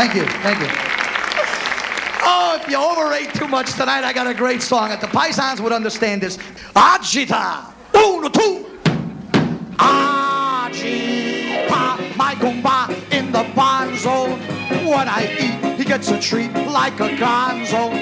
Thank you. Thank you. Oh, if you overrate too much tonight, I got a great song. If the Paisans would understand this. Agita. Uno, two. Agita. My gumba in the barn zone. What I eat, he gets a treat like a gonzo.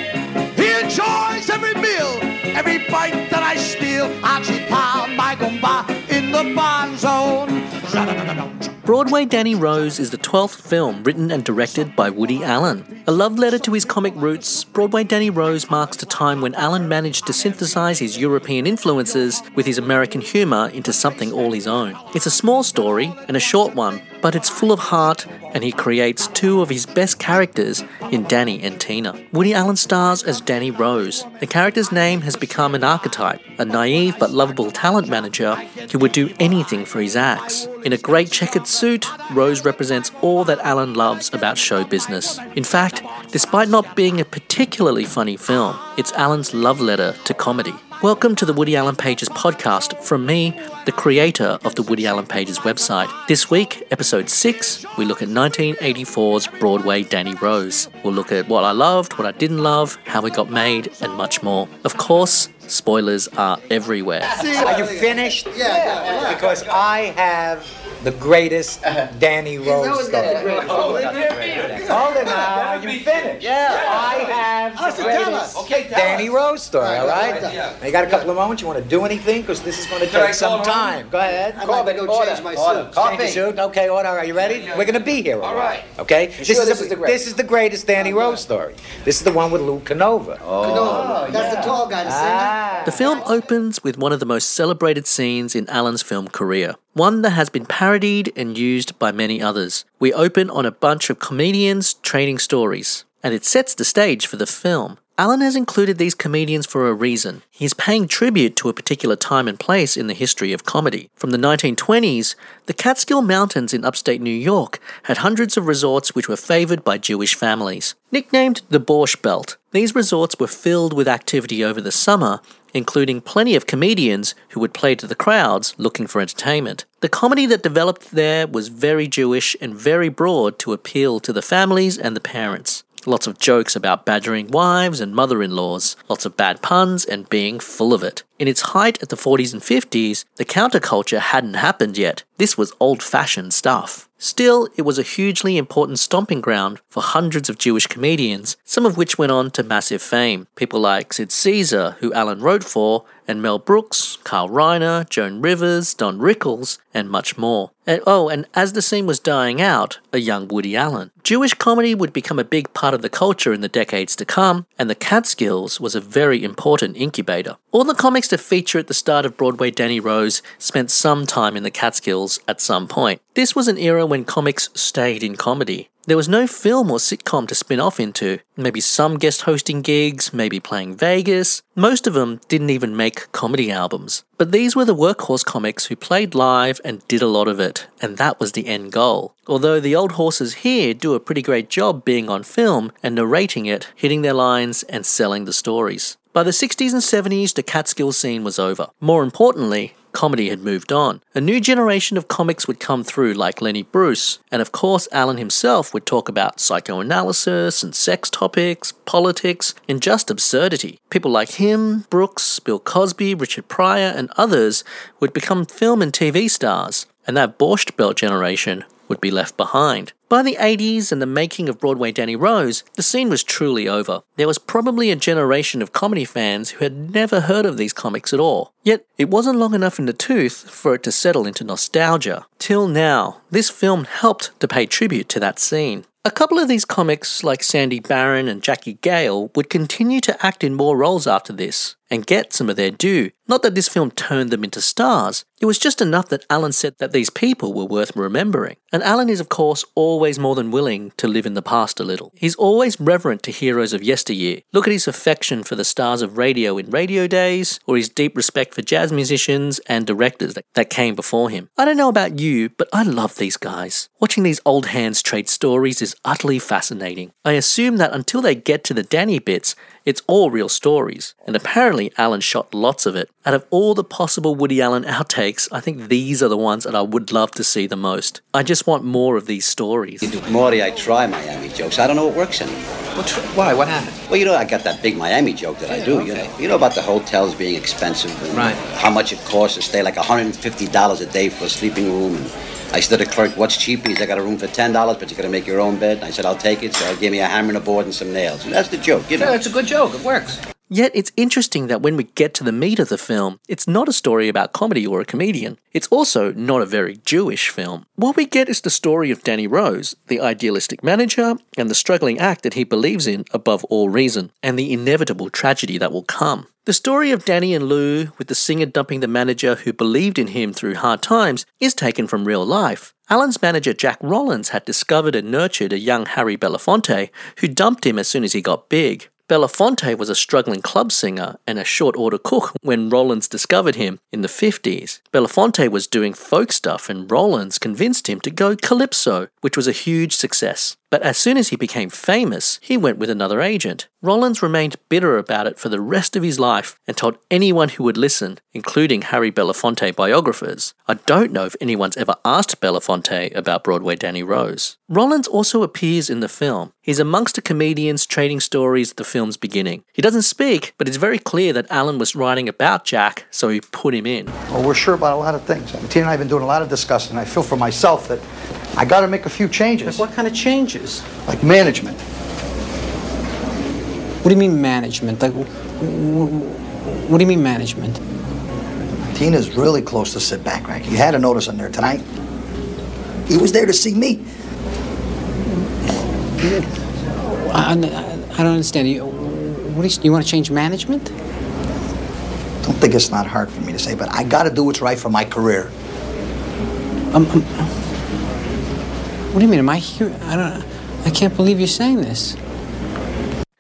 He enjoys every meal, every bite that I steal. Agita. My gumba in the barn zone. Broadway Danny Rose is the 12th film written and directed by Woody Allen. A love letter to his comic roots, Broadway Danny Rose marks the time when Allen managed to synthesize his European influences with his American humor into something all his own. It's a small story and a short one, but it's full of heart and he creates two of his best characters in Danny and Tina. Woody Allen stars as Danny Rose. The character's name has become an archetype, a naive but lovable talent manager who would do anything for his acts. In a great checkered suit, Rose represents all that Allen loves about show business. In fact, despite not being a particularly funny film, it's Allen's love letter to comedy. Welcome to the Woody Allen Pages podcast from me, the creator of the Woody Allen Pages website. This week, episode 6, we look at 1984's Broadway Danny Rose. We'll look at what I loved, what I didn't love, how it got made, and much more. Of course, spoilers are everywhere. Are you finished? Yeah. Because I have the greatest Danny Rose story. Hold it now. You finished? Yeah. I have the Austin, tell greatest us. Okay, tell Danny us. Rose story, All all right, right? all right, yeah. Now, you got a couple of moments. You want to do anything? Because this is going to take some call time. Go ahead. I'd like to go Order, change my order. suit. Coffee. Change your suit. Okay, order. Are you ready? We're going to be here. All while, right. Okay. This sure is this the, is the greatest? this is the greatest Danny Rose story. This is the one with Lou Canova. no, that's the tall guy, the singer. Ah. The film opens with one of the most celebrated scenes in Allen's film career, one that has been parodied and used by many others. We open on a bunch of comedians training stories, and it sets the stage for the film. Allen has included these comedians for a reason. He's paying tribute to a particular time and place in the history of comedy. From the 1920s, the Catskill Mountains in upstate New York had hundreds of resorts which were favored by Jewish families. Nicknamed the Borscht Belt, these resorts were filled with activity over the summer, including plenty of comedians who would play to the crowds looking for entertainment. The comedy that developed there was very Jewish and very broad to appeal to the families and the parents. Lots of jokes about badgering wives and mother in laws, lots of bad puns, and being full of it. In its height at the 40s and 50s, the counterculture hadn't happened yet. This was old fashioned stuff. Still, it was a hugely important stomping ground for hundreds of Jewish comedians, some of which went on to massive fame. People like Sid Caesar, who Allen wrote for, and Mel Brooks, Carl Reiner, Joan Rivers, Don Rickles, and much more. And, oh, and as the scene was dying out, a young Woody Allen. Jewish comedy would become a big part of the culture in the decades to come, and the Catskills was a very important incubator. All the comics to feature at the start of Broadway Danny Rose spent some time in the Catskills at some point. This was an era when comics stayed in comedy. There was no film or sitcom to spin off into. Maybe some guest hosting gigs, maybe playing Vegas. Most of them didn't even make comedy albums. But these were the workhorse comics who played live and did a lot of it, and that was the end goal. Although the old horses here do a pretty great job being on film and narrating it, hitting their lines, and selling the stories. By the 60s and 70s, the Catskill scene was over. More importantly, comedy had moved on. A new generation of comics would come through, like Lenny Bruce, and of course, Allen himself would talk about psychoanalysis and sex topics, politics, and just absurdity. People like him, Brooks, Bill Cosby, Richard Pryor, and others would become film and TV stars, and that Borscht Belt generation would be left behind. By the 80s and the making of Broadway Danny Rose, the scene was truly over. There was probably a generation of comedy fans who had never heard of these comics at all. Yet, it wasn't long enough in the tooth for it to settle into nostalgia. Till now, this film helped to pay tribute to that scene. A couple of these comics, like Sandy Baron and Jackie Gayle, would continue to act in more roles after this and get some of their due. Not that this film turned them into stars, it was just enough that Allen said that these people were worth remembering. And Allen is, of course, always more than willing to live in the past a little. He's always reverent to heroes of yesteryear. Look at his affection for the stars of radio in radio days, or his deep respect for jazz musicians and directors that, that came before him. I don't know about you, but I love these guys. Watching these old hands trade stories is utterly fascinating. I assume that until they get to the Danny bits, it's all real stories, and apparently apparently Allen shot lots of it. Out of all the possible Woody Allen outtakes, I think these are the ones that I would love to see the most. I just want more of these stories. Morty, I try Miami jokes. I don't know what works anymore. What's, why? What happened? Well, you know, I got that big Miami joke that I do. You know, you know about the hotels being expensive and Right. how much it costs to stay, like $150 a day for a sleeping room. And I said to the clerk, "What's cheaper?" He said, "I got a room for ten dollars, but you got to make your own bed." And I said, "I'll take it." So I gave me a hammer and a board and some nails. And that's the joke, you know. Yeah, it's a good joke. It works. Yet it's interesting that when we get to the meat of the film, it's not a story about comedy or a comedian. It's also not a very Jewish film. What we get is the story of Danny Rose, the idealistic manager, and the struggling act that he believes in above all reason, and the inevitable tragedy that will come. The story of Danny and Lou, with the singer dumping the manager who believed in him through hard times, is taken from real life. Allen's manager Jack Rollins had discovered and nurtured a young Harry Belafonte, who dumped him as soon as he got big. Belafonte was a struggling club singer and a short order cook when Rollins discovered him in the 50s. Belafonte was doing folk stuff and Rollins convinced him to go calypso, which was a huge success. But as soon as he became famous, he went with another agent. Rollins remained bitter about it for the rest of his life and told anyone who would listen, including Harry Belafonte biographers. I don't know if anyone's ever asked Belafonte about Broadway Danny Rose. Rollins also appears in the film. He's amongst the comedians trading stories at the film's beginning. He doesn't speak, but it's very clear that Allen was writing about Jack, so he put him in. Well, we're sure about a lot of things. Tina and I have been doing a lot of discussing. I feel for myself that I got to make a few changes, What kind of changes? like management. What do you mean management? Like, wh- wh- what do you mean management? Tina's really close to sit back, right? You had a notice him there tonight. He was there to see me. I, I, I don't understand. You, what do you, you want to change management? Don't think it's not hard for me to say, but I got to do what's right for my career. Um, um, what do you mean? Am I here? I don't. I can't believe you're saying this.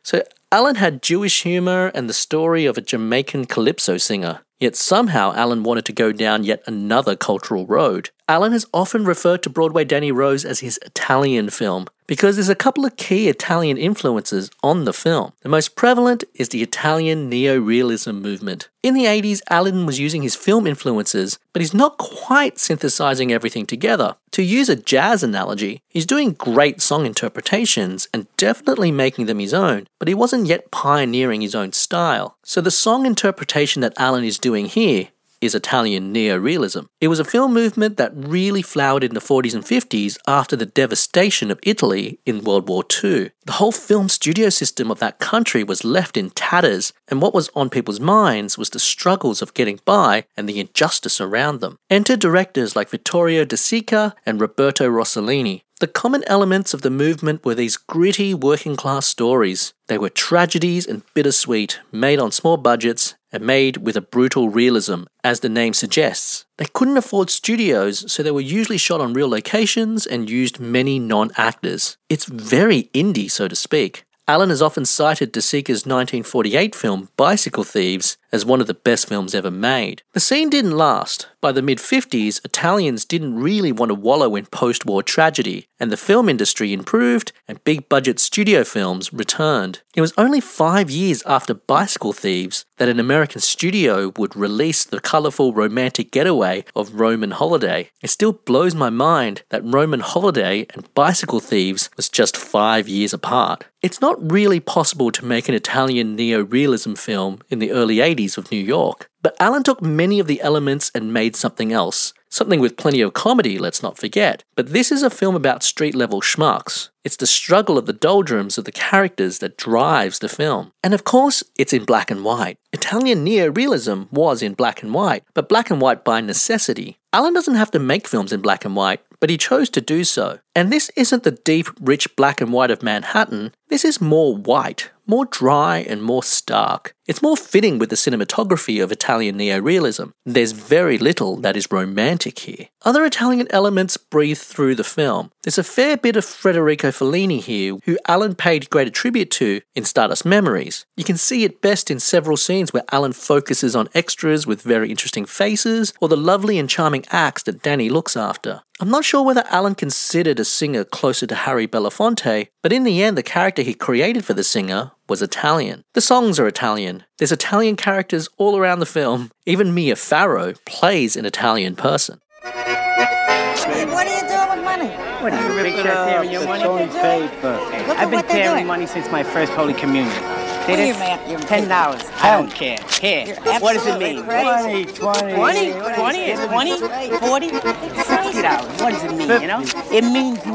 So Allen had Jewish humor and the story of a Jamaican calypso singer. Yet somehow Allen wanted to go down yet another cultural road. Allen has often referred to Broadway Danny Rose as his Italian film because there's a couple of key Italian influences on the film. The most prevalent is the Italian neo-realism movement. In the 80s, Allen was using his film influences, but he's not quite synthesizing everything together. To use a jazz analogy, he's doing great song interpretations and definitely making them his own, but he wasn't yet pioneering his own style. So the song interpretation that Allen is doing here is Italian neo-realism. It was a film movement that really flowered in the 40s and 50s after the devastation of Italy in World War II. The whole film studio system of that country was left in tatters, and what was on people's minds was the struggles of getting by and the injustice around them. Enter directors like Vittorio De Sica and Roberto Rossellini. The common elements of the movement were these gritty working class stories. They were tragedies and bittersweet, made on small budgets and made with a brutal realism, as the name suggests. They couldn't afford studios, so they were usually shot on real locations and used many non actors. It's very indie, so to speak. Allen is often cited De Sica's 1948 film Bicycle Thieves as one of the best films ever made. The scene didn't last. By the mid 50s, Italians didn't really want to wallow in post war tragedy, and the film industry improved and big budget studio films returned. It was only five years after Bicycle Thieves that an American studio would release the colourful romantic getaway of Roman Holiday. It still blows my mind that Roman Holiday and Bicycle Thieves was just five years apart. It's not really possible to make an Italian neo realism film in the early 80s of New York. But Allen took many of the elements and made something else. Something with plenty of comedy, let's not forget. But this is a film about street level schmucks. It's the struggle of the doldrums of the characters that drives the film. And of course, it's in black and white. Italian neo realism was in black and white, but black and white by necessity. Allen doesn't have to make films in black and white, but he chose to do so. And this isn't the deep, rich black and white of Manhattan, this is more white, more dry, and more stark. It's more fitting with the cinematography of Italian neorealism. There's very little that is romantic here. Other Italian elements breathe through the film. There's a fair bit of Federico Fellini here, who Allen paid greater tribute to in Stardust Memories. You can see it best in several scenes where Allen focuses on extras with very interesting faces, or the lovely and charming acts that Danny looks after. I'm not sure whether Allen considered a singer closer to Harry Belafonte, but in the end, the character he created for the singer was Italian. The songs are Italian. There's Italian characters all around the film. Even Mia Farrow plays an Italian person. What are you doing with money? What are you, big shot tearing your money? Look I've been what tearing money since my first Holy Communion. See What are you, this? man? You're Ten dollars. I don't care. Here. What does it mean? crazy. 20, 20, 20, it's 20, 40, 60 dollars. What does it mean, you know? It means nothing.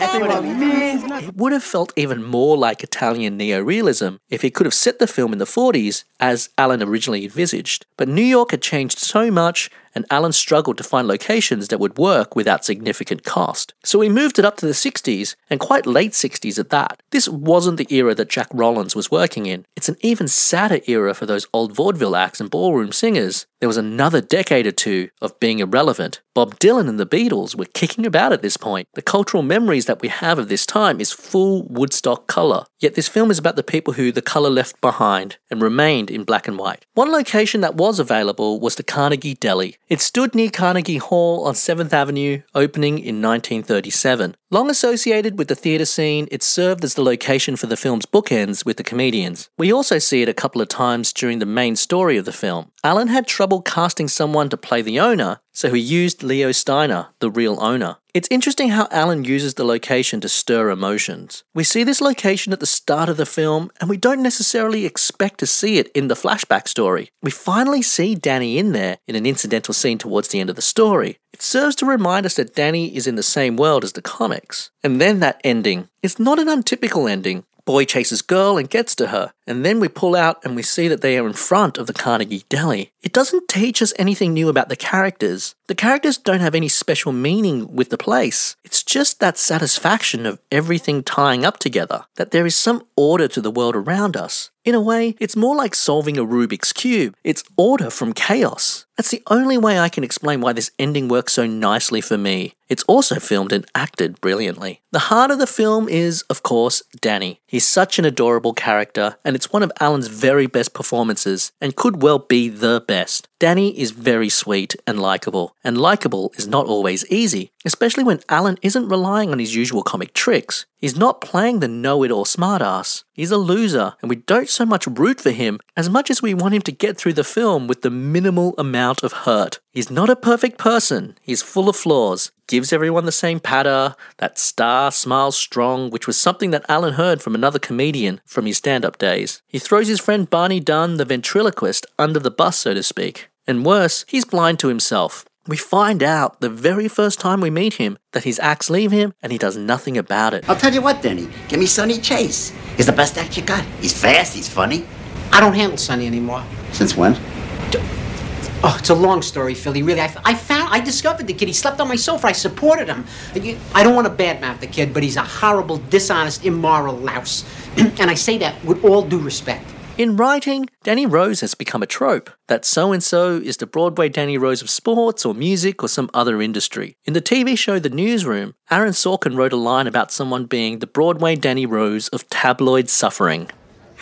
That's what it means nothing. It would have felt even more like Italian neorealism if he could have set the film in the 40s as Allen originally envisaged. But New York had changed so much, and Allen struggled to find locations that would work without significant cost. So he moved it up to the 60s, and quite late 60s at that. This wasn't the era that Jack Rollins was working in. It's an even sadder era for those old vaudeville acts and ballroom singers. There was another decade or two of being irrelevant. Bob Dylan and the Beatles were kicking about at this point. The cultural memories that we have of this time is full Woodstock colour. Yet this film is about the people who the colour left behind and remained in black and white. One location that was available was the Carnegie Deli. It stood near Carnegie Hall on 7th Avenue, opening in 1937. Long associated with the theatre scene, it served as the location for the film's bookends with the comedians. We also see it a couple of times during the main story of the film. Allen had trouble casting someone to play the owner, so he used Leo Steiner, the real owner. It's interesting how Allen uses the location to stir emotions. We see this location at the start of the film, and we don't necessarily expect to see it in the flashback story. We finally see Danny in there in an incidental scene towards the end of the story. It serves to remind us that Danny is in the same world as the comics. And then that ending. It's not an untypical ending. Boy chases girl and gets to her, and then we pull out and we see that they are in front of the Carnegie Deli. It doesn't teach us anything new about the characters. The characters don't have any special meaning with the place. It's just that satisfaction of everything tying up together, that there is some order to the world around us. In a way, it's more like solving a Rubik's Cube. It's order from chaos. That's the only way I can explain why this ending works so nicely for me. It's also filmed and acted brilliantly. The heart of the film is, of course, Danny. He's such an adorable character, and it's one of Allen's very best performances, and could well be the best. Danny is very sweet and likable, and likable is not always easy, especially when Allen isn't relying on his usual comic tricks. He's not playing the know it all smartass. He's a loser, and we don't so much root for him as much as we want him to get through the film with the minimal amount of hurt. He's not a perfect person, he's full of flaws, gives everyone the same patter, that star smiles strong, which was something that Allen heard from another comedian from his stand up days. He throws his friend Barney Dunn, the ventriloquist, under the bus, so to speak. And worse, he's blind to himself. We find out the very first time we meet him that his acts leave him and he does nothing about it. I'll tell you what, Denny. Give me Sonny Chase. He's the best act you got. He's fast, he's funny. I don't handle Sonny anymore. Since when? Oh, it's a long story, Philly. Really, I, I found, I discovered the kid. He slept on my sofa. I supported him. I don't want to badmouth the kid, but he's a horrible, dishonest, immoral louse. and I say that with all due respect. In writing, Danny Rose has become a trope that so and so is the Broadway Danny Rose of sports or music or some other industry. In the TV show The Newsroom, Aaron Sorkin wrote a line about someone being the Broadway Danny Rose of tabloid suffering.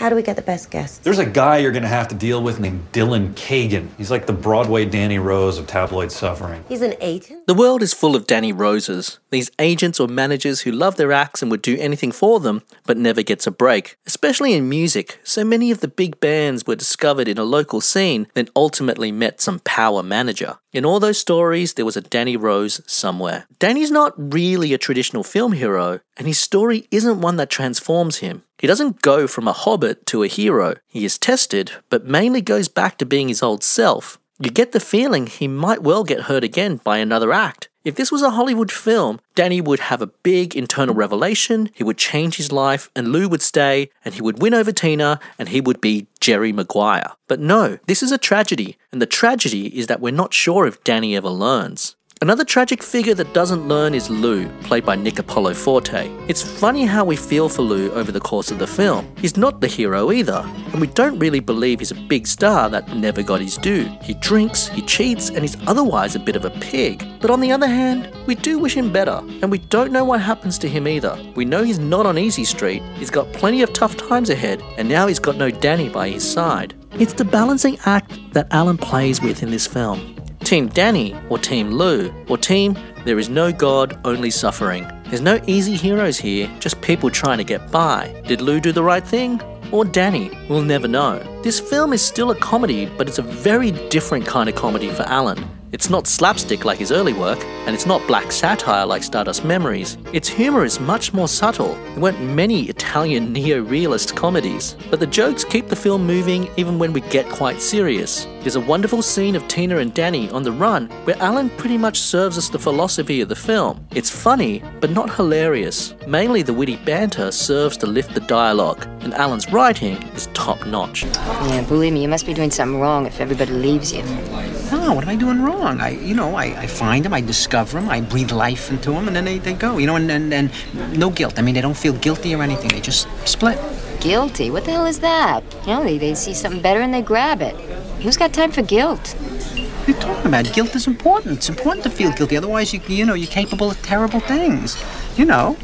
How do we get the best guests? There's a guy you're going to have to deal with named Dylan Kagan. He's like the Broadway Danny Rose of tabloid suffering. He's an agent? The world is full of Danny Roses, these agents or managers who love their acts and would do anything for them, but never gets a break. Especially in music, so many of the big bands were discovered in a local scene, then ultimately met some power manager. In all those stories, there was a Danny Rose somewhere. Danny's not really a traditional film hero, and his story isn't one that transforms him. He doesn't go from a hobbit to a hero. He is tested, but mainly goes back to being his old self. You get the feeling he might well get hurt again by another act. If this was a Hollywood film, Danny would have a big internal revelation, he would change his life, and Lou would stay, and he would win over Tina, and he would be Jerry Maguire. But no, this is a tragedy, and the tragedy is that we're not sure if Danny ever learns. Another tragic figure that doesn't learn is Lou, played by Nick Apollo Forte. It's funny how we feel for Lou over the course of the film. He's not the hero either, and we don't really believe he's a big star that never got his due. He drinks, he cheats, and he's otherwise a bit of a pig. But on the other hand, we do wish him better, and we don't know what happens to him either. We know he's not on Easy Street, he's got plenty of tough times ahead, and now he's got no Danny by his side. It's the balancing act that Allen plays with in this film. Team Danny or Team Lou or Team There is no God, only suffering. There's no easy heroes here, just people trying to get by. Did Lou do the right thing? Or Danny? We'll never know. This film is still a comedy, but it's a very different kind of comedy for Allen. It's not slapstick like his early work, and it's not black satire like Stardust Memories. Its humour is much more subtle. There weren't many Italian neo realist comedies, but the jokes keep the film moving even when we get quite serious. There's a wonderful scene of Tina and Danny on the run where Allen pretty much serves us the philosophy of the film. It's funny, but not hilarious. Mainly the witty banter serves to lift the dialogue, and Allen's writing is top notch. Yeah, believe me, you must be doing something wrong if everybody leaves you. No, what am I doing wrong? I, you know, I, I find them, I discover them, I breathe life into them, and then they, they go, you know, and, and, and no guilt. I mean, they don't feel guilty or anything. They just split. Guilty? What the hell is that? You know, they, they see something better and they grab it. Who's got time for guilt? What are you talking about? Guilt is important. It's important to feel guilty. Otherwise, you, you know, you're capable of terrible things. You know,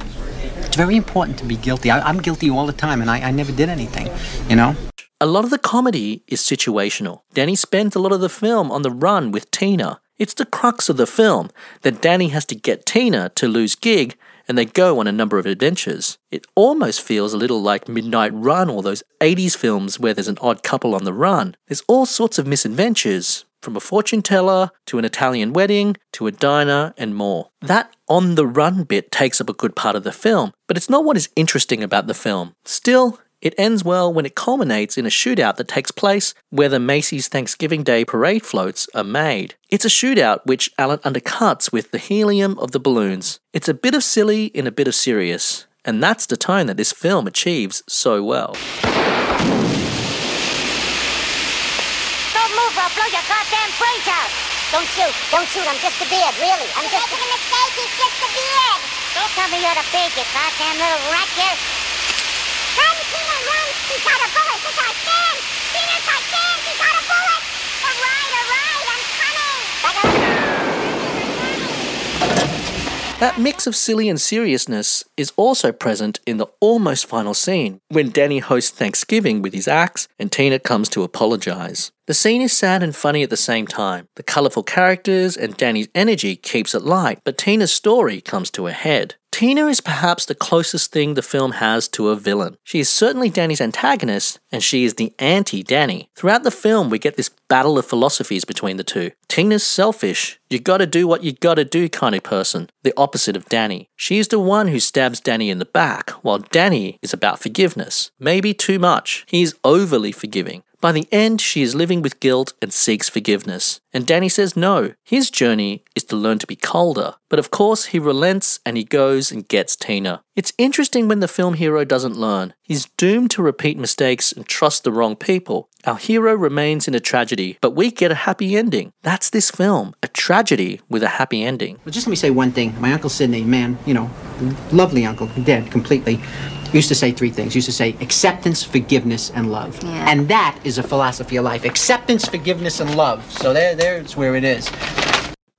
it's very important to be guilty. I, I'm guilty all the time, and I, I never did anything, you know? A lot of the comedy is situational. Danny spends a lot of the film on the run with Tina. It's the crux of the film that Danny has to get Tina to Lou's gig and they go on a number of adventures. It almost feels a little like Midnight Run or those 80s films where there's an odd couple on the run. There's all sorts of misadventures, from a fortune teller to an Italian wedding to a diner and more. That on the run bit takes up a good part of the film, but it's not what is interesting about the film. Still, it ends well when it culminates in a shootout that takes place where the Macy's Thanksgiving Day parade floats are made. It's a shootout which Allen undercuts with the helium of the balloons. It's a bit of silly in a bit of serious, and that's the tone that this film achieves so well. Don't move or I'll blow your goddamn brains out. Don't shoot. Don't shoot. I'm just a beard. Really. I'm just making a mistake. He's just a beard. Don't tell me you're the big, you goddamn little rat. You're... Run. That mix of silly and seriousness is also present in the almost final scene when Danny hosts Thanksgiving with his axe and Tina comes to apologize. The scene is sad and funny at the same time. The colourful characters and Danny's energy keeps it light, but Tina's story comes to a head. Tina is perhaps the closest thing the film has to a villain. She is certainly Danny's antagonist, and she is the anti Danny. Throughout the film, we get this battle of philosophies between the two. Tina's selfish, you gotta do what you gotta do kind of person, the opposite of Danny. She is the one who stabs Danny in the back, while Danny is about forgiveness. Maybe too much. He is overly forgiving. By the end, she is living with guilt and seeks forgiveness. And Danny says no. His journey is to learn to be colder. But of course, he relents and he goes and gets Tina. It's interesting when the film hero doesn't learn. He's doomed to repeat mistakes and trust the wrong people. Our hero remains in a tragedy, but we get a happy ending. That's this film a tragedy with a happy ending. Well, just let me say one thing. My Uncle Sidney, man, you know, lovely uncle, dead completely, used to say three things. Used to say acceptance, forgiveness, and love. Yeah. And that is a philosophy of life. Acceptance, forgiveness, and love. So there, there's where it is.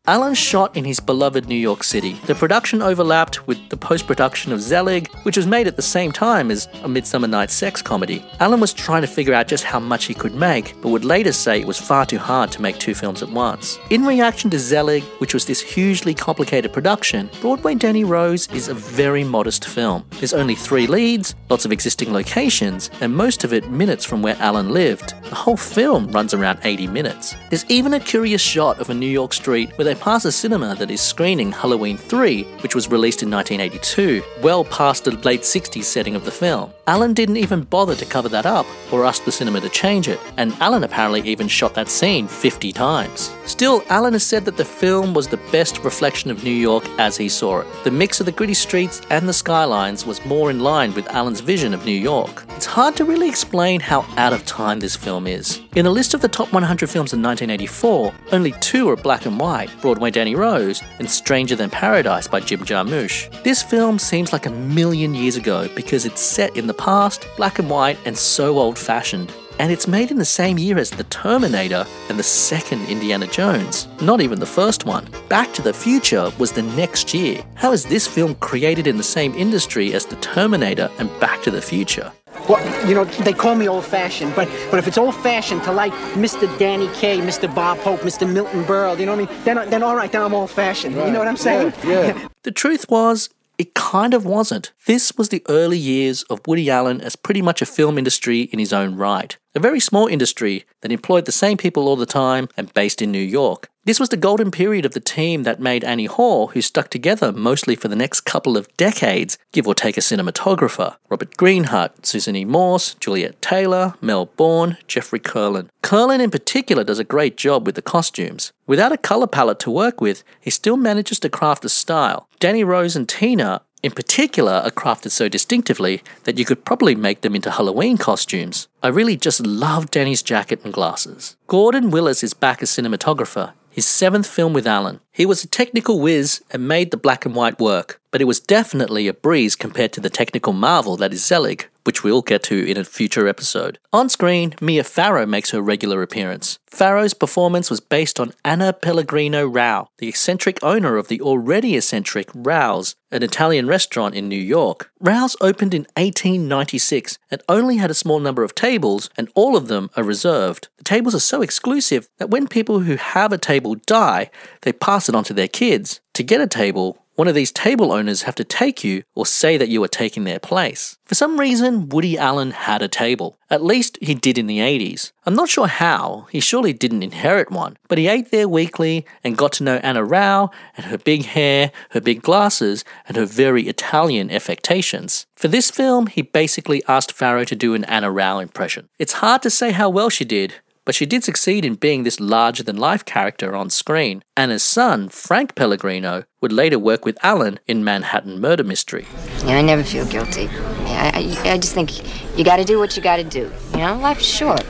Allen shot in his beloved New York City. The production overlapped with the post production of Zelig, which was made at the same time as A Midsummer Night's Sex comedy. Allen was trying to figure out just how much he could make, but would later say it was far too hard to make two films at once. In reaction to Zelig, which was this hugely complicated production, Broadway Danny Rose is a very modest film. There's only three leads, lots of existing locations, and most of it minutes from where Allen lived. The whole film runs around 80 minutes. There's even a curious shot of a New York street where they pass a cinema that is screening Halloween 3, which was released in 1982, well past the late 60s setting of the film. Allen didn't even bother to cover that up or ask the cinema to change it, and Allen apparently even shot that scene 50 times. Still, Allen has said that the film was the best reflection of New York as he saw it. The mix of the gritty streets and the skylines was more in line with Allen's vision of New York. It's hard to really explain how out of time this film is. In a list of the top 100 films in 1984, only two are black and white Broadway Danny Rose and Stranger Than Paradise by Jim Jarmusch. This film seems like a million years ago because it's set in the past, black and white, and so old fashioned. And it's made in the same year as The Terminator and the second Indiana Jones, not even the first one. Back to the Future was the next year. How is this film created in the same industry as The Terminator and Back to the Future? Well, you know, they call me old-fashioned, but but if it's old-fashioned to like Mr. Danny Kaye, Mr. Bob Hope, Mr. Milton Berle, you know what I mean? Then then all right, then I'm old-fashioned. You know what I'm saying? Yeah. The truth was, It kind of wasn't. This was the early years of Woody Allen as pretty much a film industry in his own right. A very small industry that employed the same people all the time and based in New York. This was the golden period of the team that made Annie Hall, who stuck together mostly for the next couple of decades, give or take a cinematographer. Robert Greenhut, Susan E. Morse, Juliet Taylor, Mel Bourne, Jeffrey Kurland. Kurland in particular does a great job with the costumes. Without a color palette to work with, he still manages to craft a style. Danny Rose and Tina in particular are crafted so distinctively that you could probably make them into Halloween costumes. I really just love Danny's jacket and glasses. Gordon Willis is back as cinematographer, his seventh film with Allen. He was a technical whiz and made the black and white work, but it was definitely a breeze compared to the technical marvel that is Zelig, which we'll get to in a future episode. On screen, Mia Farrow makes her regular appearance. Farrow's performance was based on Anna Pellegrino Rao, the eccentric owner of the already eccentric Rao's, an Italian restaurant in New York. Rao's opened in 1896 and only had a small number of tables, and all of them are reserved. The tables are so exclusive that when people who have a table die, they pass it on to their kids. To get a table, one of these table owners have to take you or say that you are taking their place. For some reason, Woody Allen had a table. At least he did in the 80s. I'm not sure how, he surely didn't inherit one, but he ate there weekly and got to know Anna Rao and her big hair, her big glasses, and her very Italian affectations. For this film, he basically asked Farrow to do an Anna Rao impression. It's hard to say how well she did, but she did succeed in being this larger than life character on screen. Anna's son, Frank Pellegrino, would later work with Allen in Manhattan Murder Mystery. Yeah, I never feel guilty. I, I, I just think you gotta do what you gotta do. You know, life's short.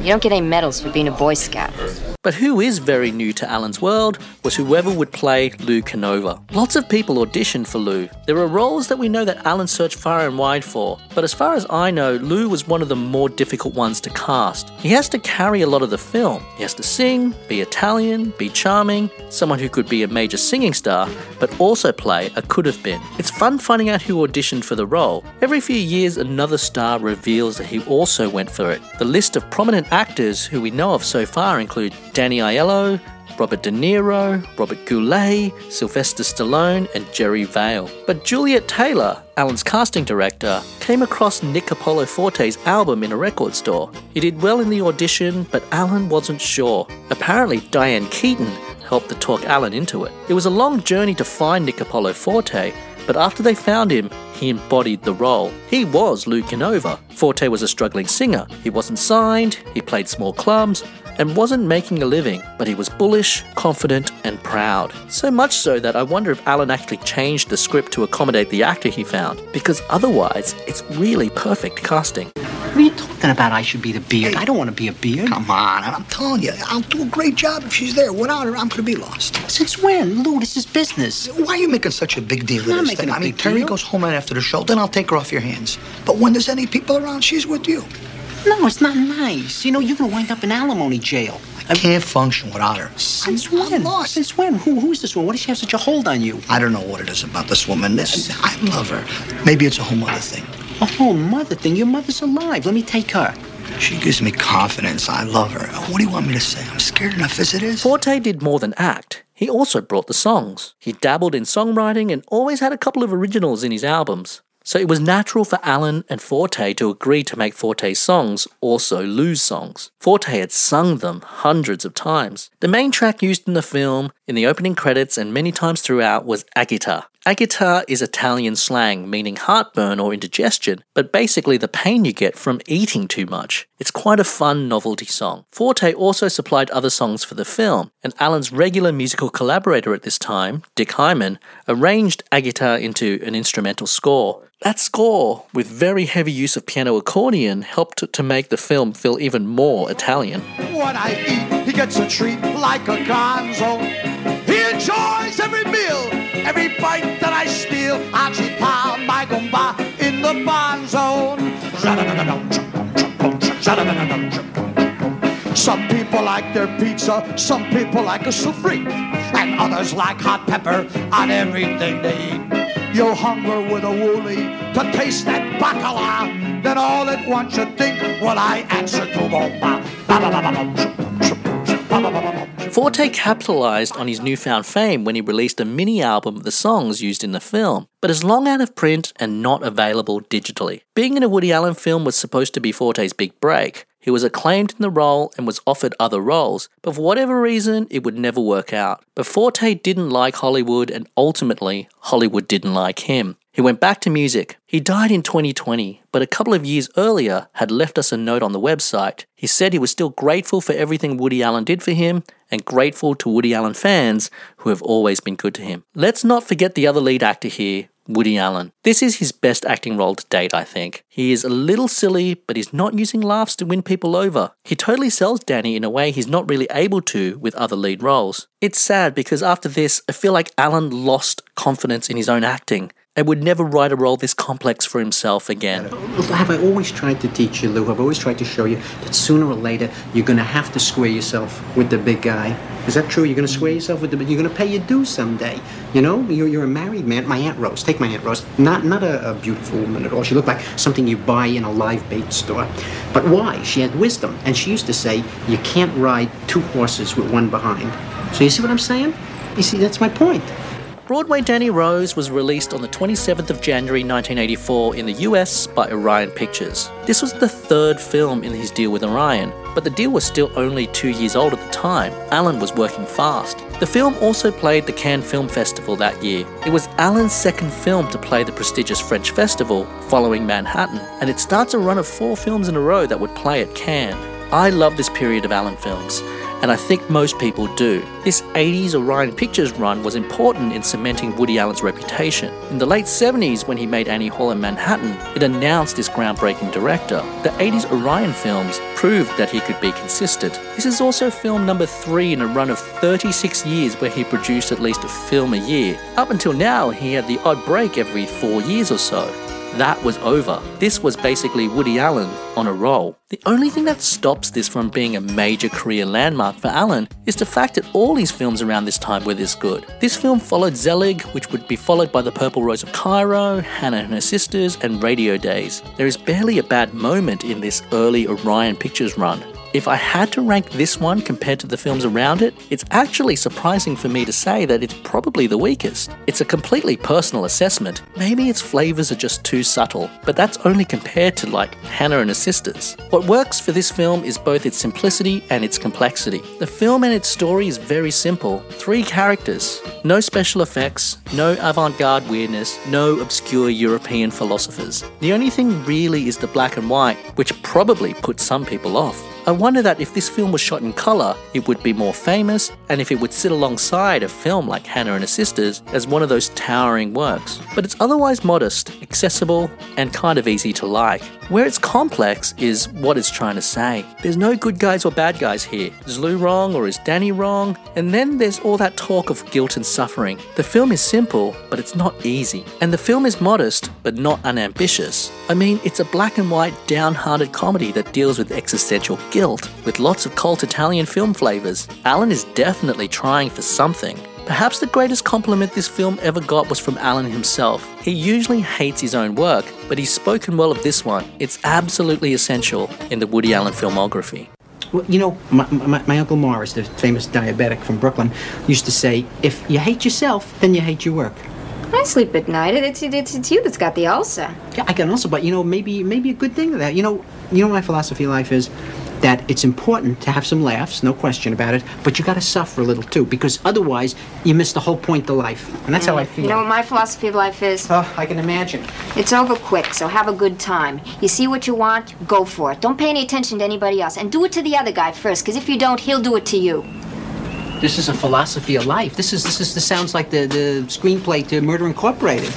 You don't get any medals for being a Boy Scout. But who is very new to Allen's world was whoever would play Lou Canova. Lots of people auditioned for Lou. There are roles that we know that Allen searched far and wide for, but as far as I know, Lou was one of the more difficult ones to cast. He has to carry a lot of the film. He has to sing, be Italian, be charming, someone who could be a major singing star, but also play a could have been. It's fun finding out who auditioned for the role. Every few years, another star reveals that he also went for it. The list of prominent actors who we know of so far include Danny Aiello, Robert De Niro, Robert Goulet, Sylvester Stallone, and Jerry Vale. But Juliet Taylor, Allen's casting director, came across Nick Apollo Forte's album in a record store. He did well in the audition, but Allen wasn't sure. Apparently, Diane Keaton helped to talk Allen into it. It was a long journey to find Nick Apollo Forte, but after they found him, he embodied the role. He was Lou Canova. Forte was a struggling singer. He wasn't signed, he played small clubs, and wasn't making a living, but he was bullish, confident, and proud. So much so that I wonder if Allen actually changed the script to accommodate the actor he found, because otherwise, it's really perfect casting. What are you talking about? I should be the beard. I don't want to be a beard. Come on, I'm telling you, I'll do a great job if she's there. Without her, I'm gonna be lost. Since when? Lou, this is business. Why are you making such a big deal of I'm not this making thing? a I mean, big Terry deal. goes home right after the show, then I'll take her off your hands. But when there's any people around, she's with you. No, it's not nice. You know, you're gonna wind up in alimony jail. I can't function without her. Since when? Since when? Who, who's this one? Why does she have such a hold on you? I don't know what it is about this woman. This, I love her. Maybe it's a whole mother thing. A whole mother thing. Your mother's alive. Let me take her. She gives me confidence. I love her. What do you want me to say? I'm scared enough as it is. Forte did more than act. He also brought the songs. He dabbled in songwriting and always had a couple of originals in his albums. So it was natural for Allen and Forte to agree to make Forte's songs also Lou's songs. Forte had sung them hundreds of times. The main track used in the film, in the opening credits, and many times throughout was Agita. Agita is Italian slang meaning heartburn or indigestion, but basically the pain you get from eating too much. It's quite a fun novelty song. Forte also supplied other songs for the film, and Allen's regular musical collaborator at this time, Dick Hyman, arranged Agita into an instrumental score. That score, with very heavy use of piano accordion, helped to make the film feel even more Italian. What I eat, he gets a treat like a gonzo. Every bite that I steal. Agita, my gumba, in the bond zone. Some people like their pizza, some people like a souffle, and others like hot pepper on everything they eat. You'll hunger with a woolly to taste that bacala. Then all at once you think, well, I answer to bomba. Forte capitalized on his newfound fame when he released a mini album of the songs used in the film, but is long out of print and not available digitally. Being in a Woody Allen film was supposed to be Forte's big break. He was acclaimed in the role and was offered other roles, but for whatever reason, it would never work out. But Forte didn't like Hollywood, and ultimately, Hollywood didn't like him. He went back to music. He died in 2020, but a couple of years earlier had left us a note on the website. He said he was still grateful for everything Woody Allen did for him and grateful to Woody Allen fans who have always been good to him. Let's not forget the other lead actor here, Woody Allen. This is his best acting role to date, I think. He is a little silly, but he's not using laughs to win people over. He totally sells Danny in a way he's not really able to with other lead roles. It's sad because after this, I feel like Allen lost confidence in his own acting and would never write a role this complex for himself again. Have I always tried to teach you, Lou? I've always tried to show you that sooner or later you're going to have to square yourself with the big guy. Is that true? You're going to square yourself with the. Big. You're going to pay your dues someday. You know, you're, you're a married man. My aunt Rose. Take my aunt Rose. Not not a, a beautiful woman at all. She looked like something you buy in a live bait store. But why? She had wisdom, and she used to say, "You can't ride two horses with one behind." So you see what I'm saying? You see, that's my point. Broadway Danny Rose was released on the 27th of January 1984 in the US by Orion Pictures. This was the third film in his deal with Orion, but the deal was still only two years old at the time. Allen was working fast. The film also played the Cannes Film Festival that year. It was Allen's second film to play the prestigious French festival, following Manhattan, and it starts a run of four films in a row that would play at Cannes. I love this period of Allen films and I think most people do. This 80s Orion Pictures run was important in cementing Woody Allen's reputation. In the late 70s, when he made Annie Hall in Manhattan, it announced this groundbreaking director. The 80s Orion films proved that he could be consistent. This is also film number three in a run of 36 years where he produced at least a film a year. Up until now, he had the odd break every four years or so that was over. This was basically Woody Allen on a roll. The only thing that stops this from being a major career landmark for Allen is the fact that all his films around this time were this good. This film followed Zelig, which would be followed by The Purple Rose of Cairo, Hannah and Her Sisters, and Radio Days. There is barely a bad moment in this early Orion Pictures run. If I had to rank this one compared to the films around it, it's actually surprising for me to say that it's probably the weakest. It's a completely personal assessment. Maybe its flavors are just too subtle, but that's only compared to like Hannah and her sisters. What works for this film is both its simplicity and its complexity. The film and its story is very simple. Three characters, no special effects, no avant-garde weirdness, no obscure European philosophers. The only thing really is the black and white, which probably puts some people off. I wonder that if this film was shot in colour, it would be more famous, and if it would sit alongside a film like Hannah and her Sisters as one of those towering works. But it's otherwise modest, accessible, and kind of easy to like. Where it's complex is what it's trying to say. There's no good guys or bad guys here. Is Lou wrong or is Danny wrong? And then there's all that talk of guilt and suffering. The film is simple, but it's not easy. And the film is modest, but not unambitious. I mean, it's a black and white, downhearted comedy that deals with existential guilt, with lots of cult Italian film flavours. Allen is definitely trying for something. Perhaps the greatest compliment this film ever got was from Allen himself. He usually hates his own work, but he's spoken well of this one. It's absolutely essential in the Woody Allen filmography. Well, you know, my, my, my, Uncle Morris, the famous diabetic from Brooklyn, used to say, if you hate yourself, then you hate your work. I sleep at night. It's, it's, it's you that's got the ulcer. Yeah, I got an ulcer, but you know, maybe maybe a good thing to that. You know, you know, my philosophy of life is that it's important to have some laughs, no question about it, but you got to suffer a little too, because otherwise you miss the whole point of life. And that's how I feel. You know what my philosophy of life is? Oh, I can imagine. It's over quick, so have a good time. You see what you want, go for it. Don't pay any attention to anybody else, and do it to the other guy first, because if you don't, he'll do it to you. This is a philosophy of life. This is this is this sounds like the, the screenplay to Murder Incorporated.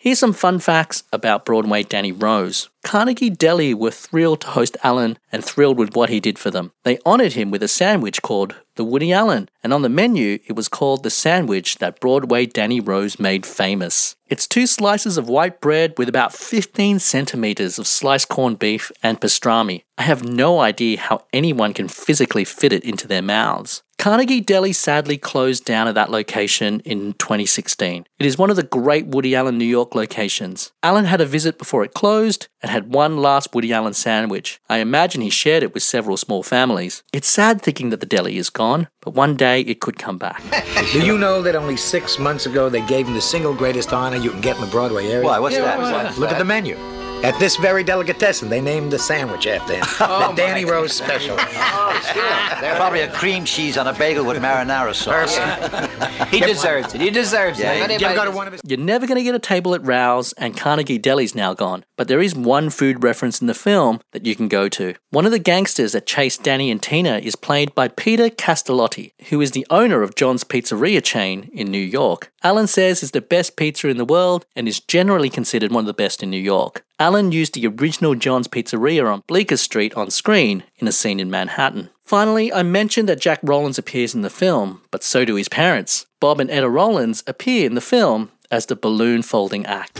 Here's some fun facts about Broadway Danny Rose. Carnegie Deli were thrilled to host Allen and thrilled with what he did for them. They honored him with a sandwich called the Woody Allen, and on the menu it was called the sandwich that Broadway Danny Rose made famous. It's two slices of white bread with about 15 centimeters of sliced corned beef and pastrami. I have no idea how anyone can physically fit it into their mouths. Carnegie Deli sadly closed down at that location in 2016. It is one of the great Woody Allen New York locations. Allen had a visit before it closed and had one last Woody Allen sandwich. I imagine he shared it with several small families. It's sad thinking that the deli is gone, but one day it could come back. Do you know that only six months ago they gave him the single greatest honor you can get in the Broadway area? Why? What's that? What's Look at the menu. At this very delicatessen, they named the sandwich after him. Oh, the Danny Rose special. Oh, They're probably a cream cheese on a bagel with marinara sauce. He deserves it. He deserves Yeah, it. you Anybody- go to one of his You're never going to get a table at Rao's, and Carnegie Deli's now gone. But there is one food reference in the film that you can go to. One of the gangsters that chase Danny and Tina is played by Peter Castellotti, who is the owner of John's Pizzeria chain in New York. Allen says is the best pizza in the world and is generally considered one of the best in New York. Allen used the original John's Pizzeria on Bleecker Street on screen in a scene in Manhattan. Finally, I mentioned that Jack Rollins appears in the film, but so do his parents. Bob and Etta Rollins appear in the film as the balloon folding act.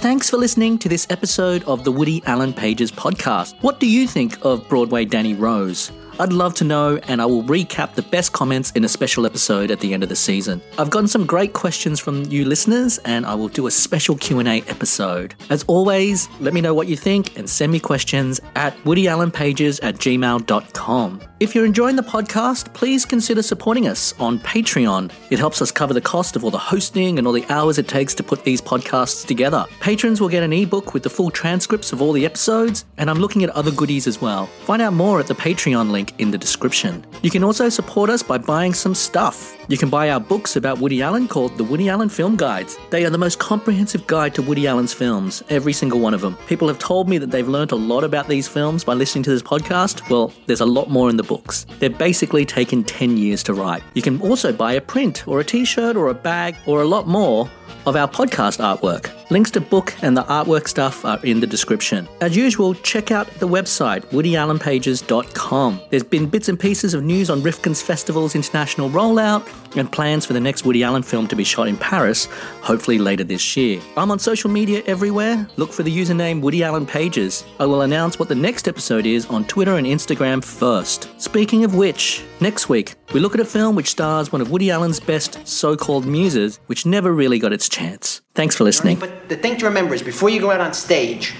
Thanks for listening to this episode of the Woody Allen Pages podcast. What do you think of Broadway Danny Rose? I'd love to know, and I will recap the best comments in a special episode at the end of the season. I've gotten some great questions from you listeners, and I will do a special Q&A episode. As always, let me know what you think and send me questions at woodyallenpages at gmail.com. If you're enjoying the podcast, please consider supporting us on Patreon. It helps us cover the cost of all the hosting and all the hours it takes to put these podcasts together. Patrons will get an ebook with the full transcripts of all the episodes, and I'm looking at other goodies as well. Find out more at the Patreon link in the description. You can also support us by buying some stuff. You can buy our books about Woody Allen called the Woody Allen Film Guides. They are the most comprehensive guide to Woody Allen's films, every single one of them. People have told me that they've learned a lot about these films by listening to this podcast. Well, there's a lot more in the books. They're basically taken 10 years to write. You can also buy a print or a t shirt or a bag or a lot more of our podcast artwork. Links to book and the artwork stuff are in the description. As usual, check out the website, woodyallenpages.com. There's been bits and pieces of news on Rifkin's Festival's international rollout and plans for the next Woody Allen film to be shot in Paris, hopefully later this year. I'm on social media everywhere. Look for the username Woody Allen Pages. I will announce what the next episode is on Twitter and Instagram first. Speaking of which, next week, we look at a film which stars one of Woody Allen's best so called muses, which never really got its chance. Thanks for listening. But the thing to remember is before you go out on stage,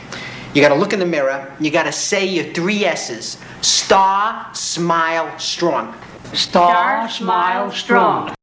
you gotta look in the mirror, you gotta say your three S's. Star, smile, strong. Star, smile, strong.